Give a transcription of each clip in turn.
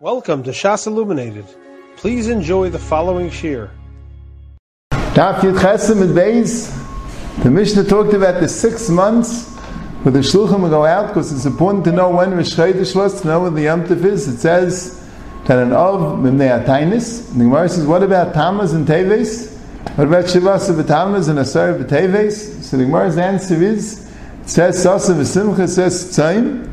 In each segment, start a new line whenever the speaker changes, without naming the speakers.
Welcome to Shas Illuminated. Please enjoy the following shiur.
Daf Yud Chesem and Beis. The Mishnah talked about the six months where the Shluchim will go out because it's important to know when Rosh Chodesh was, to know when the Yom Tov is. It says that an Ov Mimnei Atainis. The Gemara says, what about Tammuz and Teves? What about Shivas of Tammuz and Asar of Teves? So the Gemara's answer is, it says Sasa V'Simcha, says Tzayim.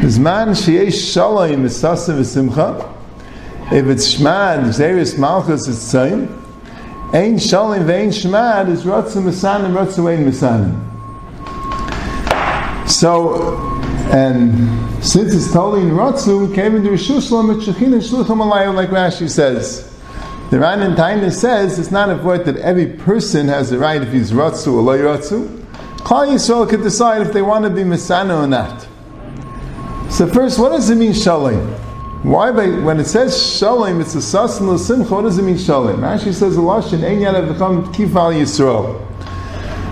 Bizman sheyesh shalom is sasa v'simcha. If it's shmad, zeris malchus is tzayim. Ein shalom ve'ein shmad is rotzim misanim, rotzim ein misanim. So, and since it's totally in Ratzu, came into Rishuslam at Shechin and Shlucham Alayim, like Rashi says. The Ran in Taina says it's not a word that every person has the right if he's Ratzu or Loy Ratzu. Klal Yisrael could decide if they want to be Misana or not. So first, what does it mean shalom? Why when it says shalom, it's a sas and simcha, what does it mean shalom? Actually says a lashon, ein yad become kifal yisrael.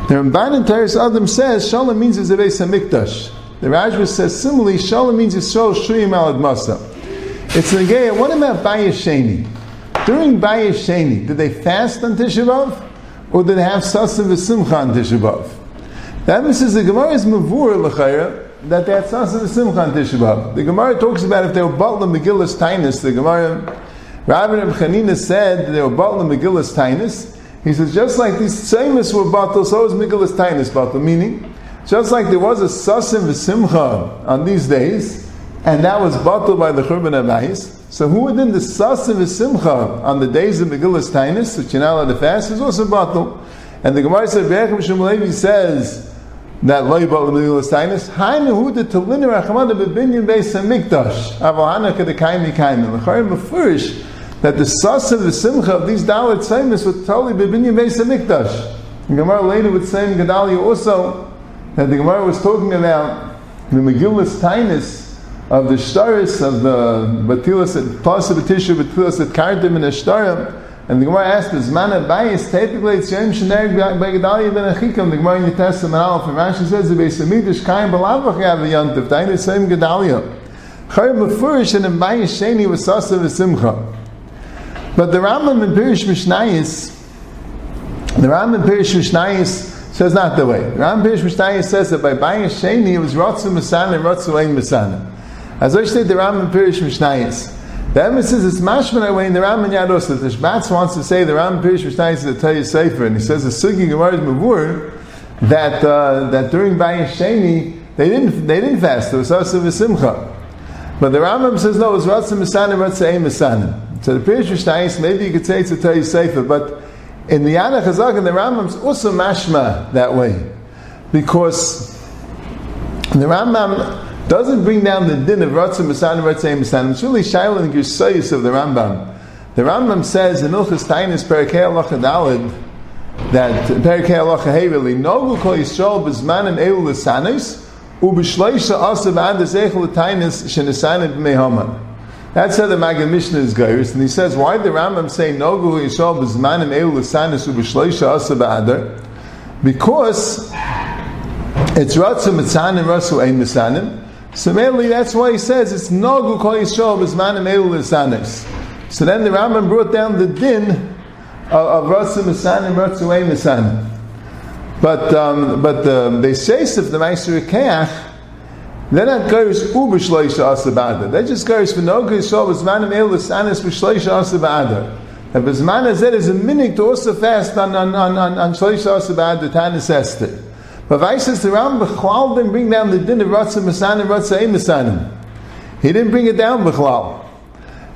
The Ramban in Teres Adam says shalom means it's a beis hamikdash. The Rajva says similarly, shalom means Yisrael shuyim alad masa. It's a gay. What about Bayesheni? During Bayesheni, did they fast on Tisha B'av? Or did they have sasa v'simcha on Tisha B'av? That means the Gemara is mavur l'chayra, that had Sasa the Simcha on Tisha The Gemara talks about if they were Batla Megillus Tainus, the Gemara, Rabbi Reb Chanina said they were Batla Megillus Tainus. He says, just like these Tzemis were Batla, so was Megillus Tainus Batla, meaning, just like there was a Sasim V'Simcha on these days, and that was Batla by the Churban Abayis, so who within the Sasim V'Simcha on the days of Megillus Tainus, which you're not allowed to fast, is also Batla. And the Gemara said, Be'echem Shemalevi says, that loybal l'milulas tainus. Hainu de telinu rachamada bebinyan beis hamikdash. Avohana kadekayim mikayim. L'chayim mefurish that the sas of the simcha of these dalit saimis was totally bebinyan beis hamikdash. The Gemara later would say in Gedalia also that the Gemara was talking about the Megillus Tainus of the Shtaris of the Batilas, of the tissue Batilas at Kardim and Ashtarim, and the Gemara asked, "Is man bayis typically it's Yom Sheneg by Gedalia ben Achikam?" The Gemara in the Testament Aleph and Rashi says the Beis Hamidrash Kaim Balavach have a Yontif. Dain the same Gedalia. Chayr Mefurish and in Bayis Sheni was Sasa v'Simcha. But the Rambam in Pirish Mishnayis, the Rambam in Pirish Mishnayis says not the way. The Rambam Pirish Mishnayis says that by Bayis Sheni it was Rotzu Masan and Rotzu Ein Masan. As I said, the Rambam in Pirish Mishnayis. The emphasis is mashman away in the Ram and Yados that the Shbatz wants to say the Ram Pirish Mishnayis is a tell you safer, and he says the Sugi Gemara is Mavur that uh, that during Bayish Sheni they didn't they didn't fast. It was also V'Simcha. But the Rambam says no, it was Ratzah Misanim, Ratzah Ein Misanim. So the Pirish Mishnayis maybe you could say it's a tell you safer, but in the Yana Chazak and the Rambam's also mashma that way because the Rambam doesn't bring down the din of Ratzah Masan Ratzah Masan. It's really Shaila and Girsayis of the Rambam. The Rambam says in Ilchas Tainis Perakei Alacha Dalid that Perakei Alacha Heveli Nogu Kol Yisrael Bezmanim Elu Lesanis Ubishleisha Asav Adas Echel Tainis Shenesanim B'mei That's how the Maggid Mishnah is goes, and he says, why did the Rambam say Nogu Yisrael Bezmanim Elu Lesanis Ubishleisha Asav Adar? Because it's Ratzah Mitzanim Ratzah Ein Mitzanim, so mainly that's why he says it's Nagu Kol Yisrael B'zmanim Elu Lisanis. So then the Rambam brought down the din of, of Ratzu Misanim, Ratzu Ein Misanim. But um, but the they say if the Meister Keach, then that goes Uber Shloisha Asabada. That just goes for no Nagu Yisrael B'zmanim Elu Lisanis B'Shloisha Asabada. And B'zman Azed is a minute to also fast on on on on, on Shloisha Asabada Tanis Esther. But Vai says the Ram Bechlal didn't bring down the din of Ratzah Masanim, Ratzah Masanim. He didn't bring it down Bechlal.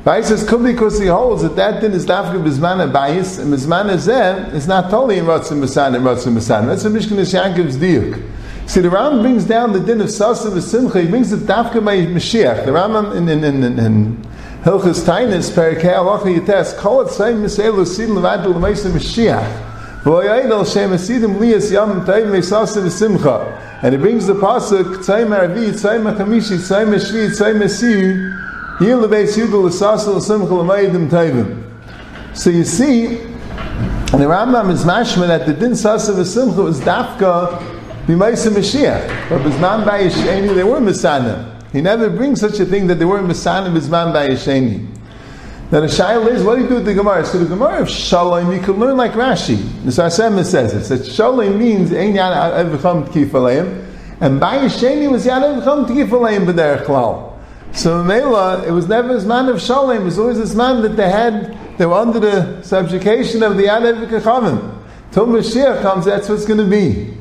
Vai says could because he holds that that din is dafka Bizman Bayis, and Bizman Zeh is not totally in Ratzah Masanim, Ratzah Masanim. That's a Mishkan Yankov's diuk. See, the Ram brings down the din of Sasa V'Simcha, he brings the dafka by Mashiach. The Ram in, in, in, in, in Hilchas Tainis, Perikei Alacha Yites, Kol Et Seim Miselu Sid Levad L'Meisa Mashiach. And he brings the pasuk. So you see, the Rambam is mashma that the din sasa v'simcha was dafka b'maisa Mashiach, but b'zman b'ayisheni they were misanim. He never brings such a thing that they weren't Masanim Bizman by Yesheni. Now the shaila is, what do you do with the Gemara? So the Gemara of Shalom, you can learn like Rashi. The Sarasema says it. That Shalom means Ein Yan Evcham Tkif and by Yesheni was Yan Evcham Tkif Aleim B'derech Klal. So Mela, it was never this man of Shalom, it was always this man that they had, they were under the subjugation of the Yan Evcham. Till Mashiach comes, that's what's going to be.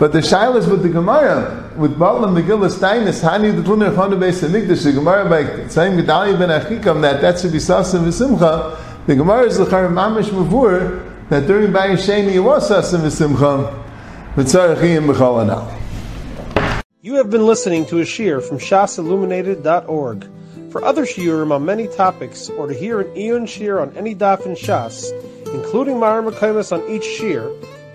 But the Shilas with the Gemara, with Baal and Megillah Steinis, Hani the Tluner Chonu Beis Hamikdash, the Gemara by saying Gedali ben Achikam, that that should be Sasa V'Simcha, the Gemara is Lechar Mamish Mavur, that during Bayi Sheni it was Sasa V'Simcha, V'Tzarechiyim B'Chol
You have been listening to a shiur from shasilluminated.org. For other shiurim on many topics, or to hear an iyun shiur on any daf in Shas, including Mara Makaimas on each shiur,